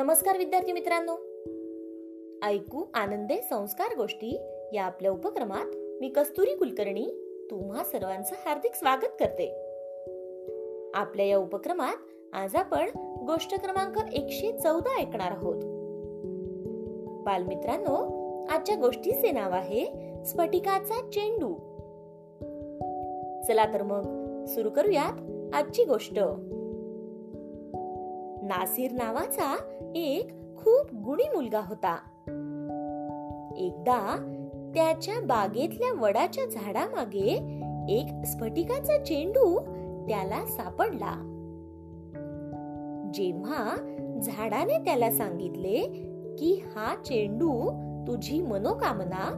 नमस्कार विद्यार्थी मित्रांनो. ऐकू आनंदे संस्कार गोष्टी या आपल्या उपक्रमात मी कस्तुरी कुलकर्णी तुम्हा सर्वांचं हार्दिक स्वागत करते. आपल्या या उपक्रमात आज आपण गोष्ट क्रमांक एकशे चौदा ऐकणार आहोत. बालमित्रांनो आजच्या गोष्टीचे नाव आहे स्फटिकाचा चेंडू. चला तर मग सुरू करूयात आजची गोष्ट. नासिर नावाचा एक खूप गुणी मुलगा होता. एकदा त्याच्या बागेतल्या वडाच्या झाडामागे एक स्फटिकाचा चेंडू त्याला सापडला. जेव्हा झाडाने त्याला सांगितले की हा चेंडू तुझी मनोकामना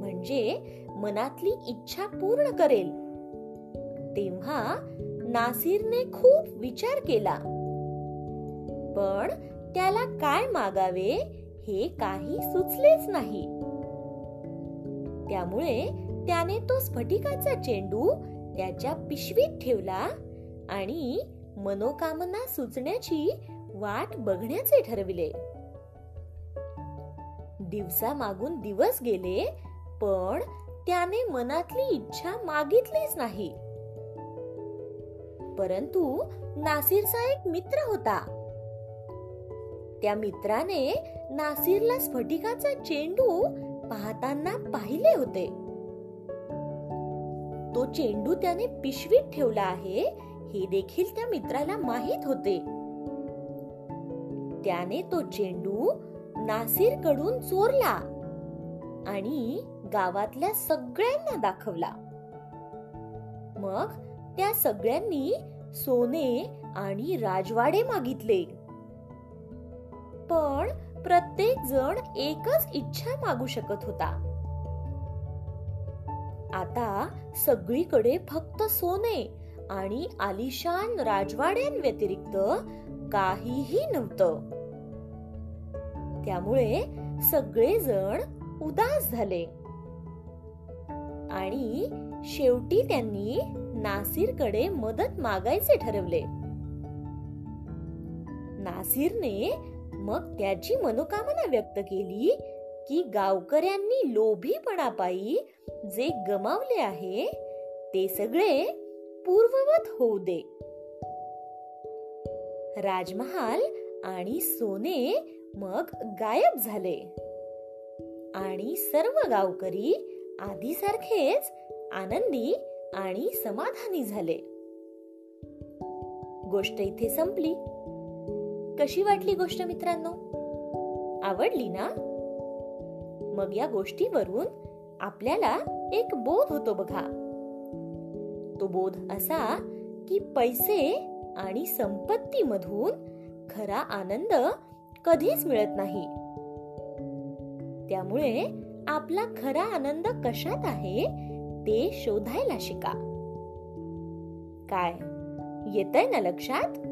म्हणजे मनातली इच्छा पूर्ण करेल तेव्हा नासिरने खूप विचार केला. पण त्याला काय मागावे हे काही सुचलेच नाही. त्यामुळे त्याने तो स्फटिकाचा चेंडू त्याच्या पिशवीत ठेवला आणि मनोकामना सुचण्याची वाट बघण्याचे ठरविले. दिवसा मागून दिवस गेले पण त्याने मनातली इच्छा मागितलीच नाही. परंतु नासिरचा एक मित्र होता. त्या मित्राने नासिरला स्फटिकाचा चेंडू पाहताना पाहिले होते. तो चेंडू त्याने पिशवीत ठेवला आहे हे देखील त्या मित्राला माहीत होते. त्याने तो चेंडू नासिरकडून चोरला आणि गावातल्या सगळ्यांना दाखवला. मग त्या सगळ्यांनी सोने आणि राजवाडे मागितले. पण प्रत्येक जण एकच इच्छा मागू शकत होता. आता सगळीकडे फक्त सोने आणि आलिशान राजवाड्यांव्यतिरिक्त काहीही नव्हतं. त्यामुळे सगळेजण उदास झाले. आणि शेवटी त्यांनी नासिरकडे मदत मागायचे ठरवले. नासिरने मग त्याची मनोकामना व्यक्त केली की गावकऱ्यांनी लोभीपणापायी जे गमावले आहे ते सगळे पूर्ववत होऊ दे. राजमहाल आणि सोने मग गायब झाले. आणि सर्व गावकरी आधीसारखेच आनंदी आणि समाधानी झाले. गोष्ट इथे संपली. कशी वाटली गोष्ट मित्रांनो? आवडली ना? मग या गोष्टीवरून आपल्याला एक बोध होतो बघा. तो बोध असा की पैसे आणि संपत्ती मधून खरा आनंद कधीच मिळत नाही. त्यामुळे आपला खरा आनंद कशात आहे ते शोधायला शिका. काय? येतंय ना लक्षात?